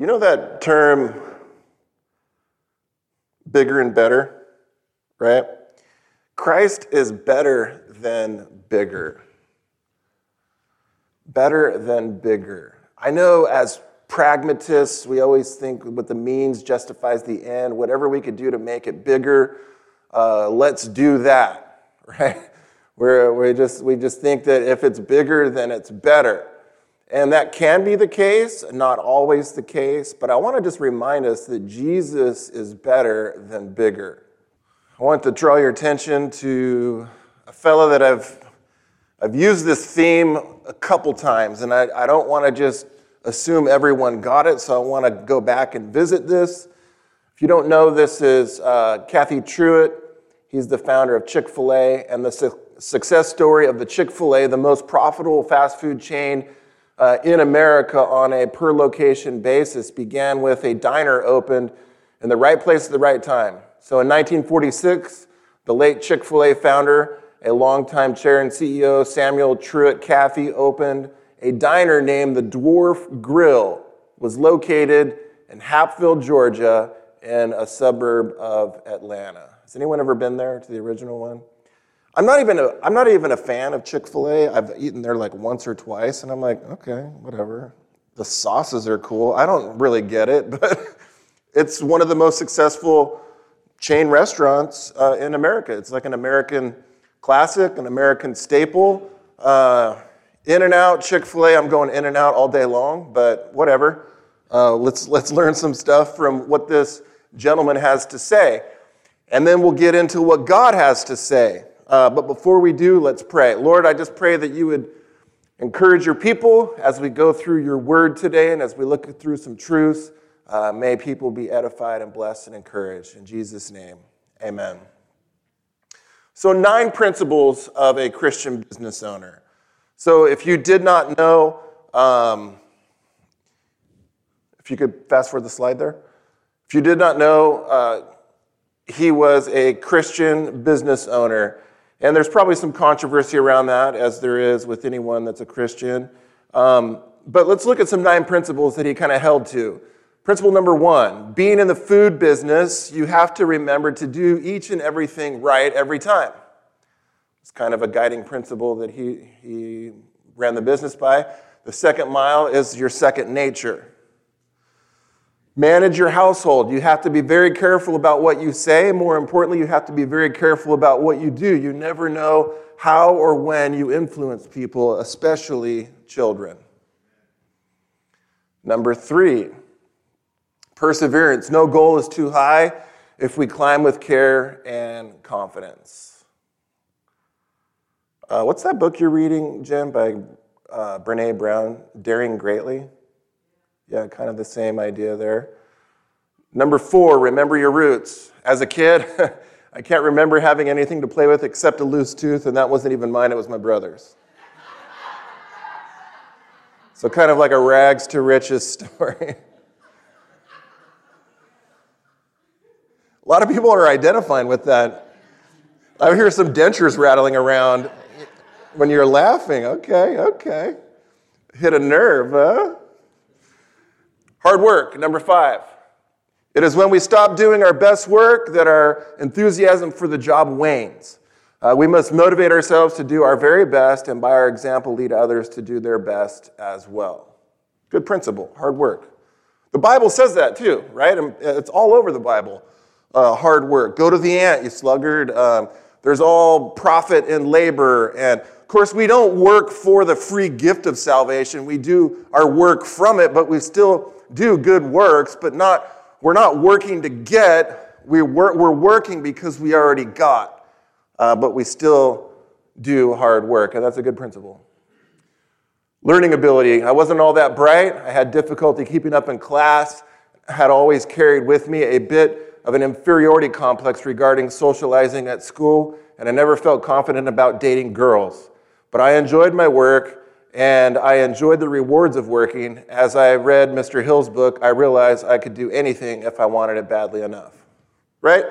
You know that term, bigger and better, right? Christ is better than bigger. Better than bigger. I know as pragmatists, we always think what the means justifies the end. Whatever we could do to make it bigger, uh, let's do that, right? We're, we just, we just think that if it's bigger, then it's better. And that can be the case, not always the case, but I want to just remind us that Jesus is better than bigger. I want to draw your attention to a fellow that I've, I've used this theme a couple times, and I, I don't want to just assume everyone got it, so I want to go back and visit this. If you don't know, this is uh, Cathy Truett. He's the founder of Chick fil A, and the su- success story of the Chick fil A, the most profitable fast food chain uh, in America on a per location basis began with a diner opened in the right place at the right time. So in 1946, the late Chick fil A founder, a longtime chair and CEO, Samuel Truett Cathy, opened a diner named the Dwarf Grill, was located in Hapeville, Georgia, in a suburb of Atlanta. Has anyone ever been there to the original one? I'm not even a, I'm not even a fan of Chick fil A. I've eaten there like once or twice, and I'm like, okay, whatever. The sauces are cool. I don't really get it, but it's one of the most successful chain restaurants uh, in America. It's like an American classic, an American staple. Uh, in and out, Chick fil A, I'm going in and out all day long, but whatever. Uh, let's, let's learn some stuff from what this gentleman has to say. And then we'll get into what God has to say. Uh, but before we do, let's pray. Lord, I just pray that you would encourage your people as we go through your word today and as we look through some truths. Uh, may people be edified and blessed and encouraged. In Jesus' name, amen. So, nine principles of a Christian business owner. So, if you did not know, um, if you could fast forward the slide there. If you did not know, uh, he was a Christian business owner. And there's probably some controversy around that, as there is with anyone that's a Christian. Um, but let's look at some nine principles that he kind of held to. Principle number one being in the food business, you have to remember to do each and everything right every time. It's kind of a guiding principle that he, he ran the business by. The second mile is your second nature. Manage your household. You have to be very careful about what you say. More importantly, you have to be very careful about what you do. You never know how or when you influence people, especially children. Number three, perseverance. No goal is too high if we climb with care and confidence. Uh, what's that book you're reading, Jim, by uh, Brene Brown? Daring Greatly? Yeah, kind of the same idea there. Number four, remember your roots. As a kid, I can't remember having anything to play with except a loose tooth, and that wasn't even mine, it was my brother's. So, kind of like a rags to riches story. a lot of people are identifying with that. I hear some dentures rattling around when you're laughing. Okay, okay. Hit a nerve, huh? Hard work, number five. It is when we stop doing our best work that our enthusiasm for the job wanes. Uh, we must motivate ourselves to do our very best and by our example lead others to do their best as well. Good principle, hard work. The Bible says that too, right? It's all over the Bible. Uh, hard work. Go to the ant, you sluggard. Um, there's all profit in labor. And of course, we don't work for the free gift of salvation. We do our work from it, but we still do good works, but not, we're not working to get, we work, we're working because we already got, uh, but we still do hard work, and that's a good principle. Learning ability. I wasn't all that bright. I had difficulty keeping up in class. I had always carried with me a bit of an inferiority complex regarding socializing at school, and I never felt confident about dating girls. But I enjoyed my work and I enjoyed the rewards of working. As I read Mr. Hill's book, I realized I could do anything if I wanted it badly enough. Right?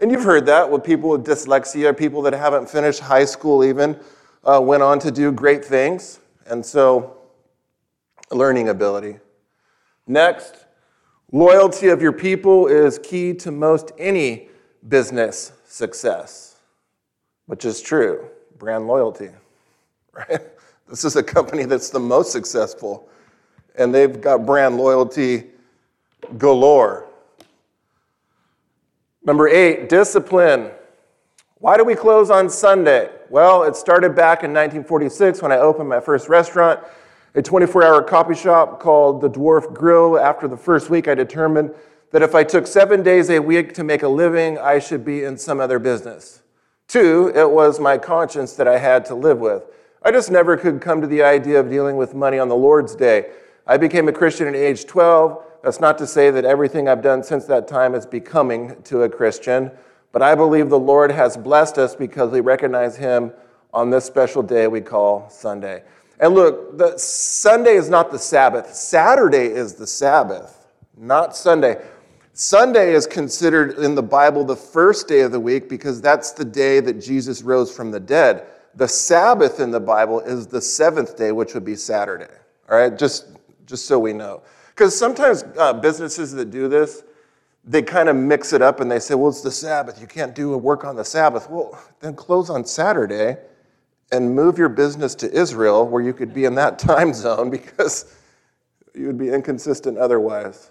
And you've heard that with people with dyslexia, people that haven't finished high school even, uh, went on to do great things. And so, learning ability. Next, Loyalty of your people is key to most any business success, which is true. Brand loyalty, right? This is a company that's the most successful, and they've got brand loyalty galore. Number eight, discipline. Why do we close on Sunday? Well, it started back in 1946 when I opened my first restaurant, a 24 hour coffee shop called the Dwarf Grill. After the first week, I determined that if I took seven days a week to make a living, I should be in some other business. Two, it was my conscience that I had to live with. I just never could come to the idea of dealing with money on the Lord's Day. I became a Christian at age 12. That's not to say that everything I've done since that time is becoming to a Christian, but I believe the Lord has blessed us because we recognize Him on this special day we call Sunday. And look, the Sunday is not the Sabbath. Saturday is the Sabbath, not Sunday. Sunday is considered in the Bible the first day of the week because that's the day that Jesus rose from the dead. The Sabbath in the Bible is the seventh day, which would be Saturday. All right, just, just so we know. Because sometimes uh, businesses that do this, they kind of mix it up and they say, well, it's the Sabbath. You can't do a work on the Sabbath. Well, then close on Saturday and move your business to Israel where you could be in that time zone because you would be inconsistent otherwise.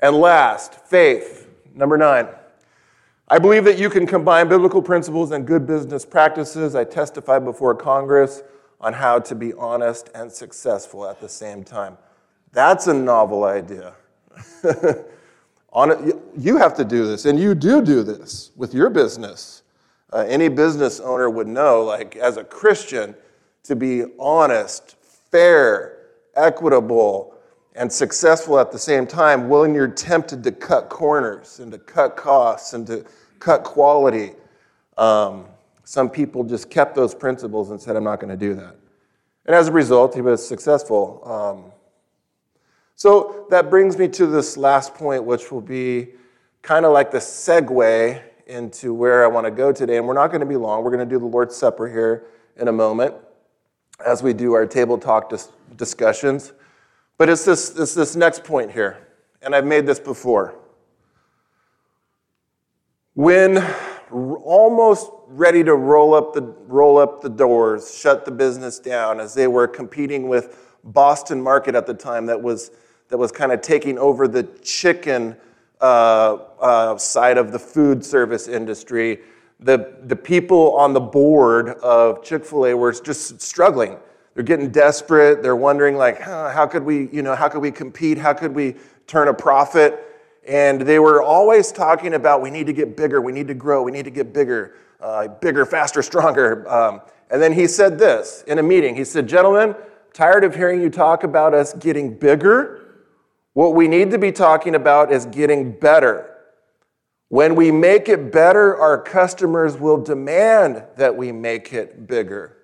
And last, faith. Number nine. I believe that you can combine biblical principles and good business practices. I testified before Congress on how to be honest and successful at the same time. That's a novel idea. you have to do this, and you do do this with your business. Uh, any business owner would know, like, as a Christian, to be honest, fair, equitable, and successful at the same time when you're tempted to cut corners and to cut costs and to cut quality. Um, some people just kept those principles and said, I'm not going to do that. And as a result, he was successful. Um, so that brings me to this last point, which will be kind of like the segue into where I want to go today. And we're not going to be long. We're going to do the Lord's Supper here in a moment as we do our table talk dis- discussions. But it's this, it's this next point here. And I've made this before. When almost ready to roll up the, roll up the doors, shut the business down, as they were competing with Boston Market at the time that was that was kind of taking over the chicken uh, uh, side of the food service industry. The, the people on the board of Chick fil A were just struggling. They're getting desperate. They're wondering, like, huh, how could we, you know, how could we compete? How could we turn a profit? And they were always talking about we need to get bigger, we need to grow, we need to get bigger, uh, bigger, faster, stronger. Um, and then he said this in a meeting. He said, Gentlemen, tired of hearing you talk about us getting bigger what we need to be talking about is getting better. When we make it better, our customers will demand that we make it bigger.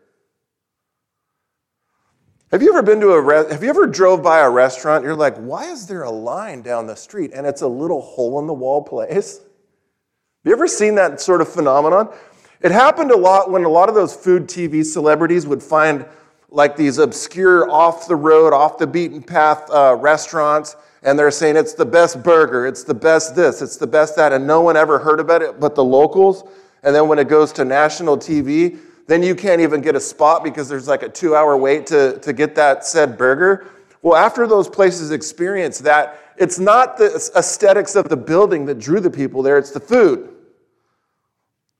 Have you ever been to a re- have you ever drove by a restaurant you're like why is there a line down the street and it's a little hole in the wall place? Have you ever seen that sort of phenomenon? It happened a lot when a lot of those food TV celebrities would find like these obscure, off the road, off the beaten path uh, restaurants, and they're saying it's the best burger, it's the best this, it's the best that, and no one ever heard about it but the locals. And then when it goes to national TV, then you can't even get a spot because there's like a two hour wait to, to get that said burger. Well, after those places experience that, it's not the aesthetics of the building that drew the people there, it's the food.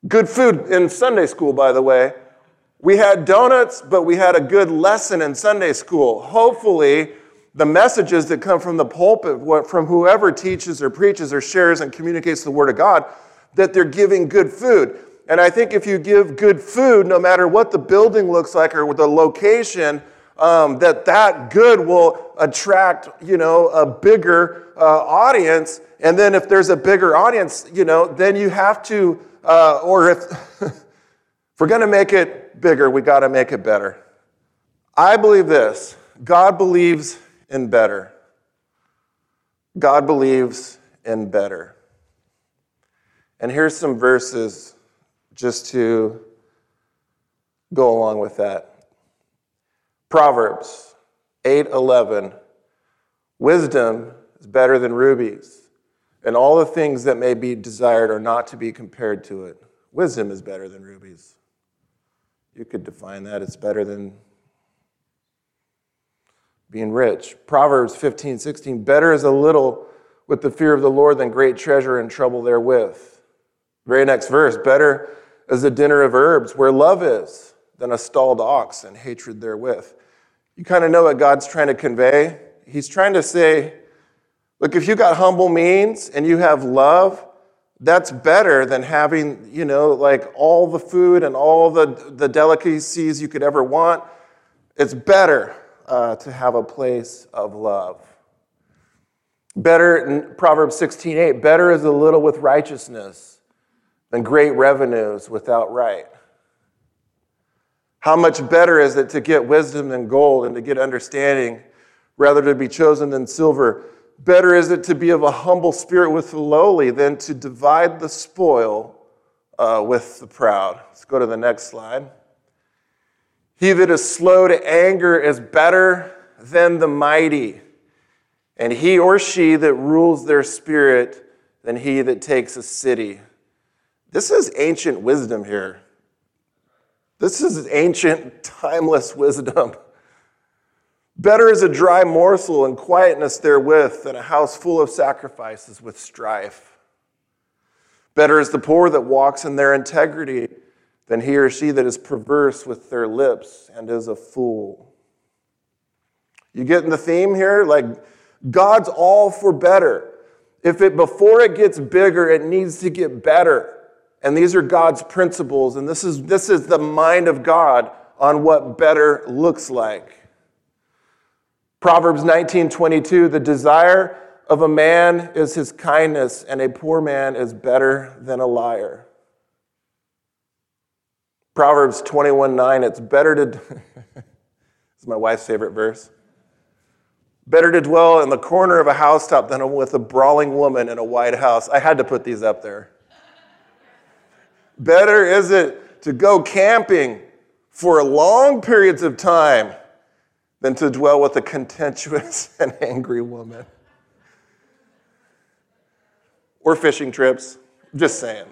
Good food in Sunday school, by the way. We had donuts, but we had a good lesson in Sunday school. Hopefully, the messages that come from the pulpit, from whoever teaches or preaches or shares and communicates the Word of God, that they're giving good food. And I think if you give good food, no matter what the building looks like or the location, um, that that good will attract, you know, a bigger uh, audience. And then if there's a bigger audience, you know, then you have to, uh, or if, if we're going to make it bigger, we got to make it better. I believe this God believes in better. God believes in better. And here's some verses just to go along with that. Proverbs 8:11 Wisdom is better than rubies, and all the things that may be desired are not to be compared to it. Wisdom is better than rubies. You could define that. It's better than being rich. Proverbs 15, 16. Better is a little with the fear of the Lord than great treasure and trouble therewith. Very next verse. Better is a dinner of herbs where love is than a stalled ox and hatred therewith. You kind of know what God's trying to convey. He's trying to say, look, if you got humble means and you have love, that's better than having, you know, like all the food and all the, the delicacies you could ever want. It's better uh, to have a place of love. Better, in Proverbs 16 8, better is a little with righteousness than great revenues without right. How much better is it to get wisdom than gold and to get understanding rather to be chosen than silver? Better is it to be of a humble spirit with the lowly than to divide the spoil uh, with the proud. Let's go to the next slide. He that is slow to anger is better than the mighty, and he or she that rules their spirit than he that takes a city. This is ancient wisdom here. This is ancient, timeless wisdom. Better is a dry morsel and quietness therewith than a house full of sacrifices with strife. Better is the poor that walks in their integrity than he or she that is perverse with their lips and is a fool. You getting the theme here? Like, God's all for better. If it, before it gets bigger, it needs to get better. And these are God's principles, and this is, this is the mind of God on what better looks like. Proverbs 19:22, the desire of a man is his kindness, and a poor man is better than a liar. Proverbs 21 9, it's better to, this is my wife's favorite verse. Better to dwell in the corner of a housetop than with a brawling woman in a white house. I had to put these up there. Better is it to go camping for long periods of time than to dwell with a contentious and angry woman. Or fishing trips, just saying.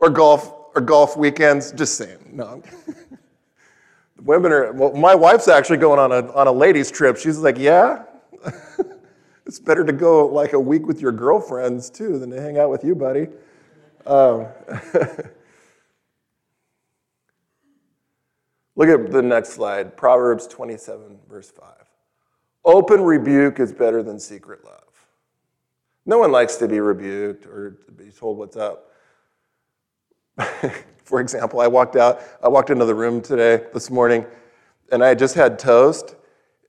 Or golf, or golf weekends, just saying. No. Women are, well, my wife's actually going on a, on a ladies' trip. She's like, yeah? it's better to go like a week with your girlfriends too than to hang out with you, buddy. Um, look at the next slide Proverbs 27, verse 5. Open rebuke is better than secret love. No one likes to be rebuked or to be told what's up. For example, I walked out, I walked into the room today, this morning, and I just had toast.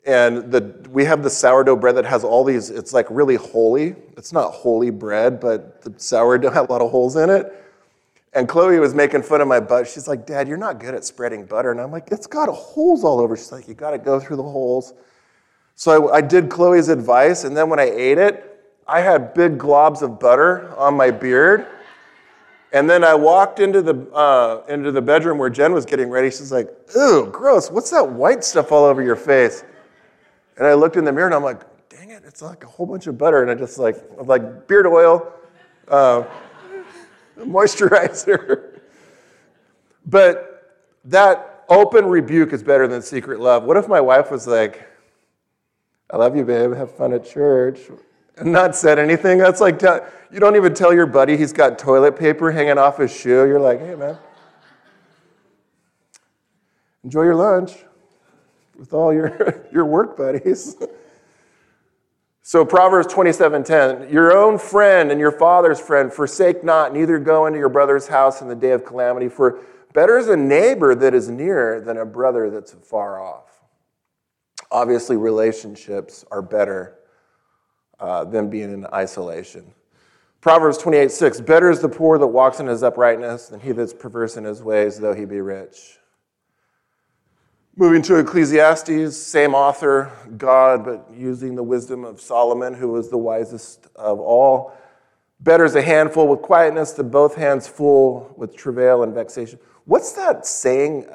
And the, we have the sourdough bread that has all these, it's like really holey. It's not holy bread, but the sourdough had a lot of holes in it. And Chloe was making fun of my butt. She's like, Dad, you're not good at spreading butter. And I'm like, it's got holes all over. She's like, you got to go through the holes. So I, I did Chloe's advice. And then when I ate it, I had big globs of butter on my beard. And then I walked into the, uh, into the bedroom where Jen was getting ready. She's like, Ooh, gross. What's that white stuff all over your face? And I looked in the mirror and I'm like, dang it, it's like a whole bunch of butter. And I just like, I'm like beard oil, uh, moisturizer. but that open rebuke is better than secret love. What if my wife was like, I love you, babe, have fun at church, and not said anything? That's like, you don't even tell your buddy he's got toilet paper hanging off his shoe. You're like, hey, man, enjoy your lunch with all your, your work buddies. So Proverbs 27:10, your own friend and your father's friend forsake not, neither go into your brother's house in the day of calamity, for better is a neighbor that is near than a brother that's far off. Obviously, relationships are better uh, than being in isolation. Proverbs 28 6, better is the poor that walks in his uprightness than he that's perverse in his ways, though he be rich. Moving to Ecclesiastes, same author, God, but using the wisdom of Solomon, who was the wisest of all. Better is a handful with quietness than both hands full with travail and vexation. What's that saying?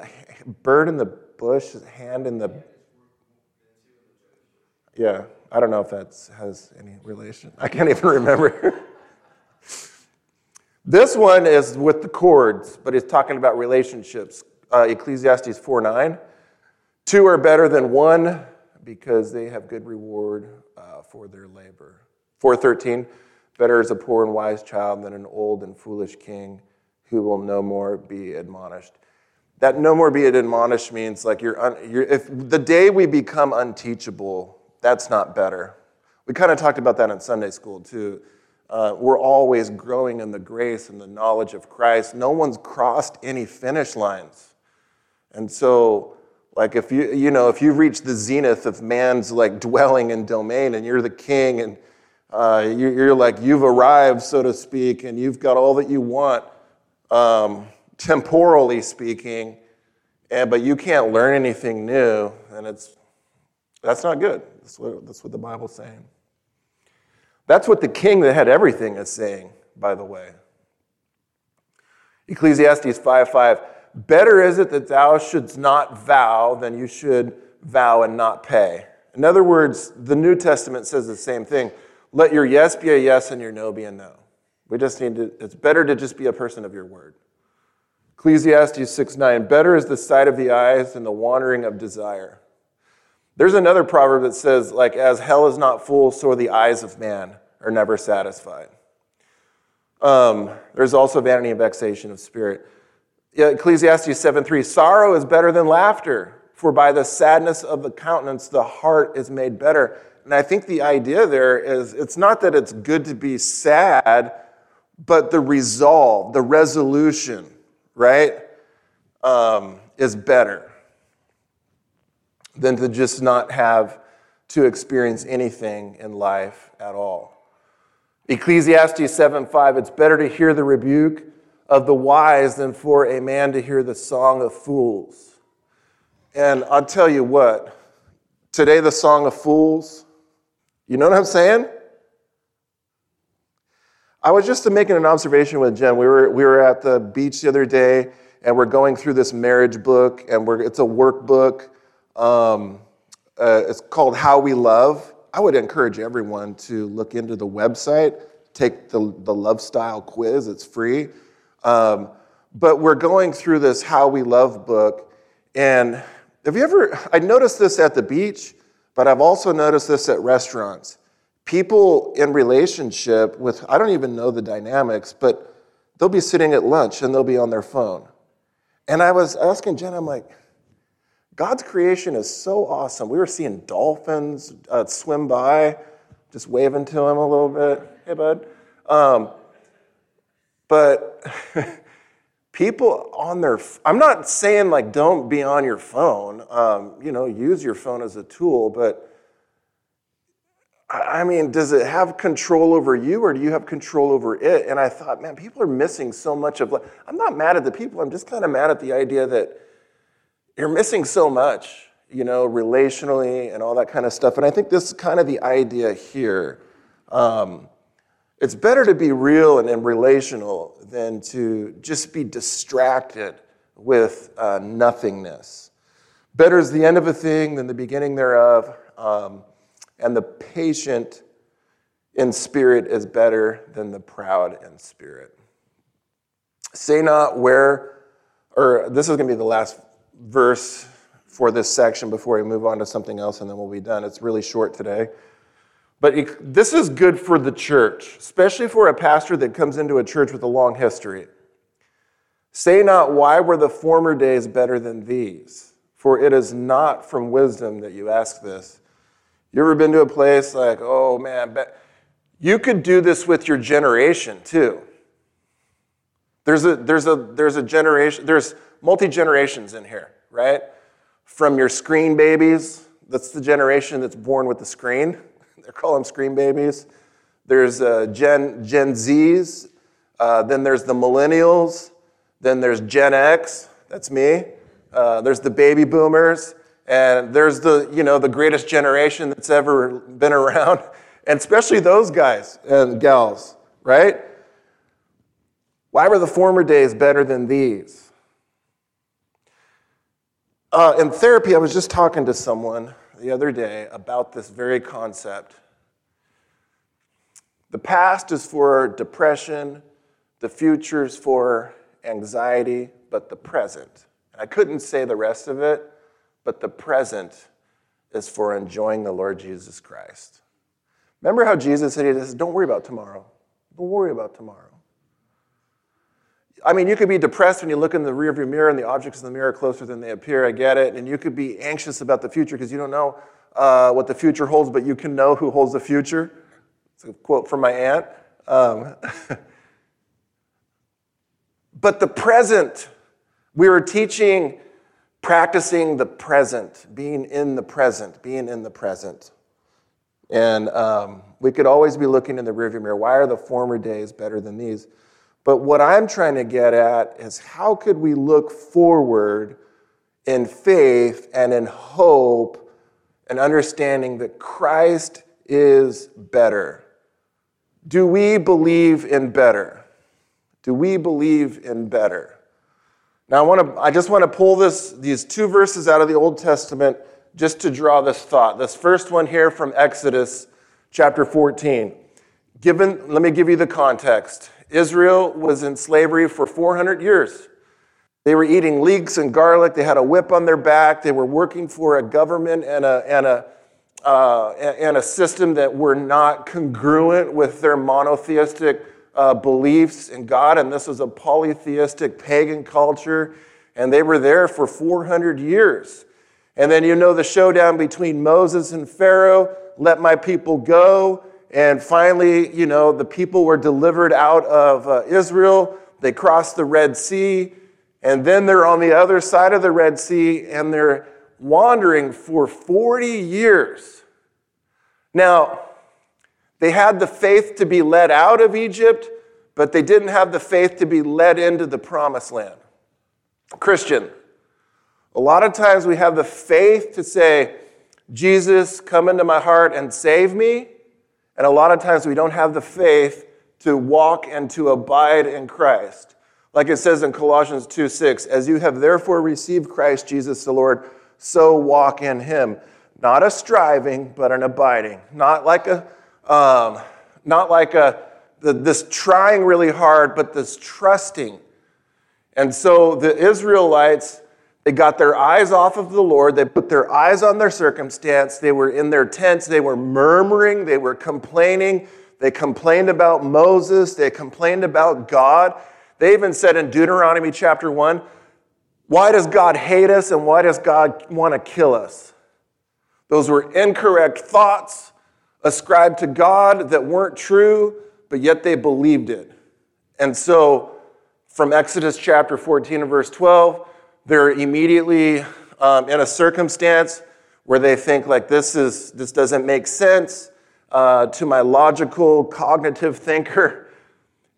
Bird in the bush, hand in the. Yeah, I don't know if that has any relation. I can't even remember. this one is with the chords, but it's talking about relationships. Uh, Ecclesiastes 4 9. Two are better than one because they have good reward uh, for their labor. 413. Better is a poor and wise child than an old and foolish king who will no more be admonished. That no more be admonished means like you're, un, you're if the day we become unteachable, that's not better. We kind of talked about that in Sunday school too. Uh, we're always growing in the grace and the knowledge of Christ. No one's crossed any finish lines. And so, like if you you know if you've reached the zenith of man's like dwelling and domain, and you're the king, and uh, you're like you've arrived, so to speak, and you've got all that you want um, temporally speaking, and, but you can't learn anything new, and it's, that's not good. That's what, that's what the Bible's saying. That's what the king that had everything is saying, by the way. Ecclesiastes 5 5. Better is it that thou shouldst not vow than you should vow and not pay. In other words, the New Testament says the same thing. Let your yes be a yes and your no be a no. We just need to, it's better to just be a person of your word. Ecclesiastes 6 9, better is the sight of the eyes than the wandering of desire. There's another proverb that says, like, as hell is not full, so are the eyes of man are never satisfied. Um, there's also vanity and vexation of spirit. Ecclesiastes 7 3, sorrow is better than laughter, for by the sadness of the countenance the heart is made better. And I think the idea there is it's not that it's good to be sad but the resolve, the resolution, right, um, is better than to just not have to experience anything in life at all. Ecclesiastes 7 5, it's better to hear the rebuke of the wise than for a man to hear the song of fools. And I'll tell you what, today the song of fools, you know what I'm saying? I was just making an observation with Jen. We were, we were at the beach the other day, and we're going through this marriage book, and we're, it's a workbook. Um, uh, it's called How We Love. I would encourage everyone to look into the website, take the, the love style quiz, it's free. Um, but we're going through this How We Love book, and have you ever, I noticed this at the beach, but I've also noticed this at restaurants people in relationship with, I don't even know the dynamics, but they'll be sitting at lunch and they'll be on their phone. And I was asking Jen, I'm like, God's creation is so awesome. We were seeing dolphins uh, swim by, just waving to him a little bit. Hey, bud. Um, but people on their, I'm not saying like don't be on your phone. Um, you know, use your phone as a tool, but I mean, does it have control over you or do you have control over it? And I thought, man, people are missing so much of life. I'm not mad at the people, I'm just kind of mad at the idea that you're missing so much, you know, relationally and all that kind of stuff. And I think this is kind of the idea here. Um, it's better to be real and, and, relational than to just be distracted with uh, nothingness. Better is the end of a thing than the beginning thereof. Um, and the patient in spirit is better than the proud in spirit. Say not where, or this is going to be the last verse for this section before we move on to something else and then we'll be done. It's really short today. But this is good for the church, especially for a pastor that comes into a church with a long history. Say not, why were the former days better than these? For it is not from wisdom that you ask this you ever been to a place like, oh man, you could do this with your generation too. There's a, there's a, there's a generation, there's multi generations in here, right? From your screen babies, that's the generation that's born with the screen. They call them screen babies. There's uh, Gen, Gen Zs, uh, then there's the millennials, then there's Gen X, that's me. Uh, there's the baby boomers, and there's the, you know, the greatest generation that's ever been around, and especially those guys and gals, right? Why were the former days better than these? Uh, in therapy, I was just talking to someone the other day about this very concept. The past is for depression, the future is for anxiety, but the present. And I couldn't say the rest of it, but the present is for enjoying the Lord Jesus Christ. Remember how Jesus said, He says, Don't worry about tomorrow. Don't worry about tomorrow. I mean, you could be depressed when you look in the rearview mirror and the objects in the mirror are closer than they appear. I get it. And you could be anxious about the future because you don't know uh, what the future holds, but you can know who holds the future. It's a quote from my aunt. Um, but the present, we were teaching practicing the present, being in the present, being in the present. And um, we could always be looking in the rearview mirror. Why are the former days better than these? But what I'm trying to get at is how could we look forward in faith and in hope and understanding that Christ is better? Do we believe in better? Do we believe in better? Now, I, want to, I just want to pull this, these two verses out of the Old Testament just to draw this thought. This first one here from Exodus chapter 14. Given, let me give you the context. Israel was in slavery for 400 years. They were eating leeks and garlic. They had a whip on their back. They were working for a government and a, and a, uh, and a system that were not congruent with their monotheistic uh, beliefs in God, and this was a polytheistic pagan culture, and they were there for 400 years. And then you know the showdown between Moses and Pharaoh let my people go. And finally, you know, the people were delivered out of uh, Israel. They crossed the Red Sea. And then they're on the other side of the Red Sea and they're wandering for 40 years. Now, they had the faith to be led out of Egypt, but they didn't have the faith to be led into the promised land. Christian, a lot of times we have the faith to say, Jesus, come into my heart and save me. And a lot of times we don't have the faith to walk and to abide in Christ. Like it says in Colossians 2 6, as you have therefore received Christ Jesus the Lord, so walk in him. Not a striving, but an abiding. Not like a um, not like a, the, this trying really hard, but this trusting. And so the Israelites, they got their eyes off of the Lord. They put their eyes on their circumstance. They were in their tents. They were murmuring. They were complaining. They complained about Moses. They complained about God. They even said in Deuteronomy chapter 1, why does God hate us and why does God want to kill us? Those were incorrect thoughts ascribed to God that weren't true, but yet they believed it. And so, from Exodus chapter 14 and verse 12, they're immediately um, in a circumstance where they think like this is this doesn't make sense uh, to my logical cognitive thinker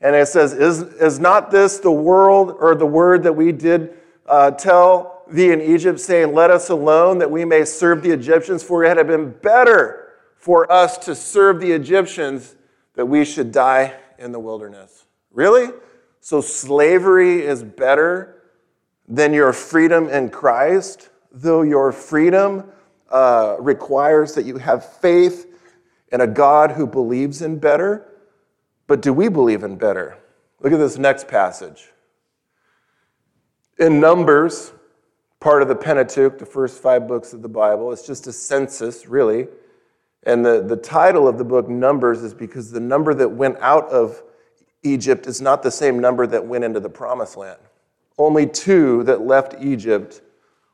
and it says is, is not this the world or the word that we did uh, tell thee in egypt saying let us alone that we may serve the egyptians for it had been better for us to serve the Egyptians that we should die in the wilderness. Really? So slavery is better than your freedom in Christ, though your freedom uh, requires that you have faith in a God who believes in better. But do we believe in better? Look at this next passage. In Numbers, part of the Pentateuch, the first five books of the Bible, it's just a census, really. And the, the title of the book, Numbers, is because the number that went out of Egypt is not the same number that went into the promised land. Only two that left Egypt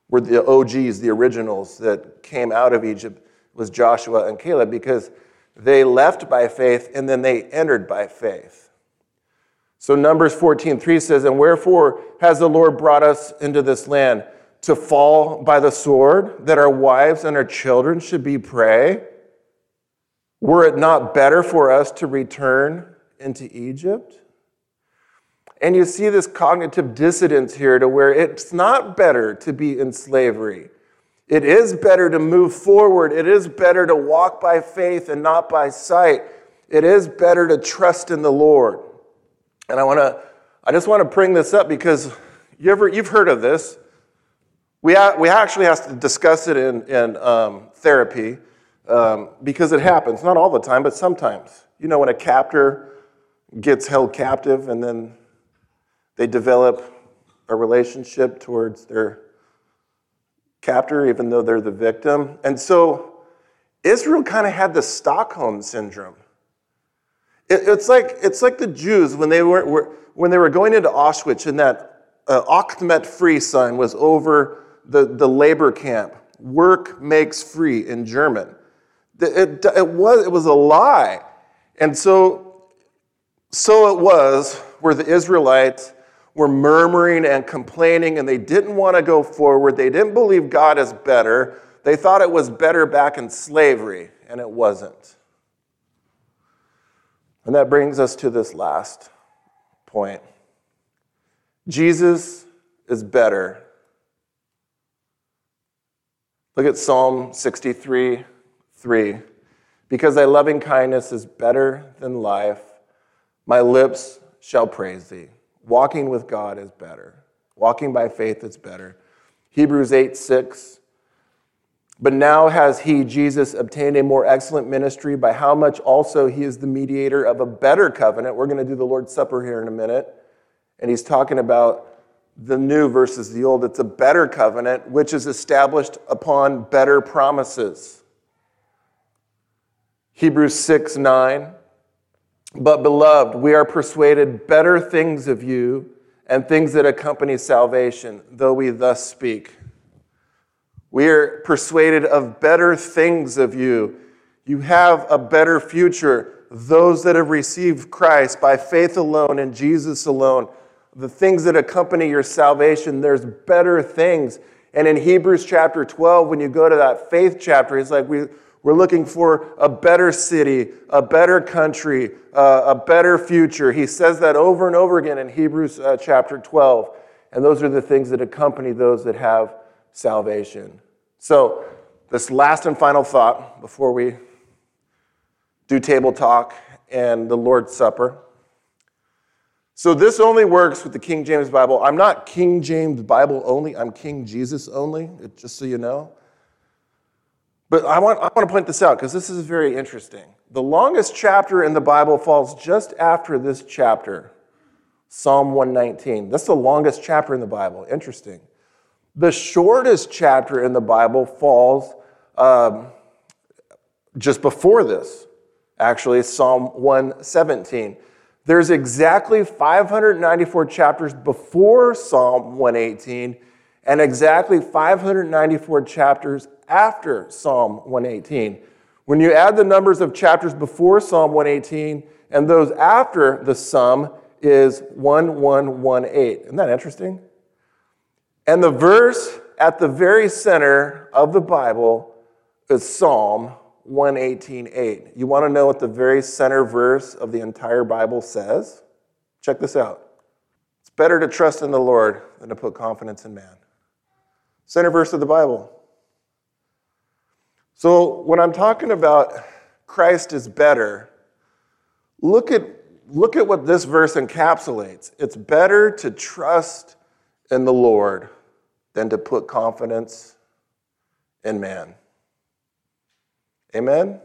were the OGs, the originals that came out of Egypt, was Joshua and Caleb, because they left by faith and then they entered by faith. So Numbers 14:3 says, And wherefore has the Lord brought us into this land? To fall by the sword, that our wives and our children should be prey? Were it not better for us to return into Egypt? And you see this cognitive dissonance here to where it's not better to be in slavery. It is better to move forward. It is better to walk by faith and not by sight. It is better to trust in the Lord. And I want to I just want to bring this up because you ever you've heard of this. We, ha- we actually have to discuss it in, in um, therapy um, because it happens, not all the time, but sometimes. You know, when a captor gets held captive and then they develop a relationship towards their captor, even though they're the victim. And so Israel kind of had the Stockholm syndrome. It, it's, like, it's like the Jews when they were, were, when they were going into Auschwitz and that uh, macht frei sign was over the, the labor camp. Work makes free in German. It, it, was, it was a lie. And so, so it was where the Israelites were murmuring and complaining and they didn't want to go forward. They didn't believe God is better. They thought it was better back in slavery, and it wasn't. And that brings us to this last point Jesus is better. Look at Psalm 63 3. Because thy loving kindness is better than life, my lips shall praise thee. Walking with God is better. Walking by faith is better. Hebrews 8 6. But now has he, Jesus, obtained a more excellent ministry by how much also he is the mediator of a better covenant. We're going to do the Lord's Supper here in a minute. And he's talking about the new versus the old. It's a better covenant, which is established upon better promises. Hebrews 6 9. But, beloved, we are persuaded better things of you and things that accompany salvation, though we thus speak. We are persuaded of better things of you. You have a better future. Those that have received Christ by faith alone and Jesus alone, the things that accompany your salvation, there's better things. And in Hebrews chapter 12, when you go to that faith chapter, it's like we, we're looking for a better city, a better country, uh, a better future. He says that over and over again in Hebrews uh, chapter 12. And those are the things that accompany those that have salvation. So, this last and final thought before we do table talk and the Lord's Supper. So, this only works with the King James Bible. I'm not King James Bible only, I'm King Jesus only, just so you know. But I want, I want to point this out because this is very interesting. The longest chapter in the Bible falls just after this chapter, Psalm 119. That's the longest chapter in the Bible. Interesting. The shortest chapter in the Bible falls um, just before this, actually, Psalm 117. There's exactly 594 chapters before Psalm 118 and exactly 594 chapters after Psalm 118. When you add the numbers of chapters before Psalm 118 and those after the sum is 1118. Isn't that interesting? And the verse at the very center of the Bible is Psalm 118.8. You want to know what the very center verse of the entire Bible says? Check this out. It's better to trust in the Lord than to put confidence in man. Center verse of the Bible. So when I'm talking about Christ is better, look at, look at what this verse encapsulates. It's better to trust in the Lord than to put confidence in man. Amen?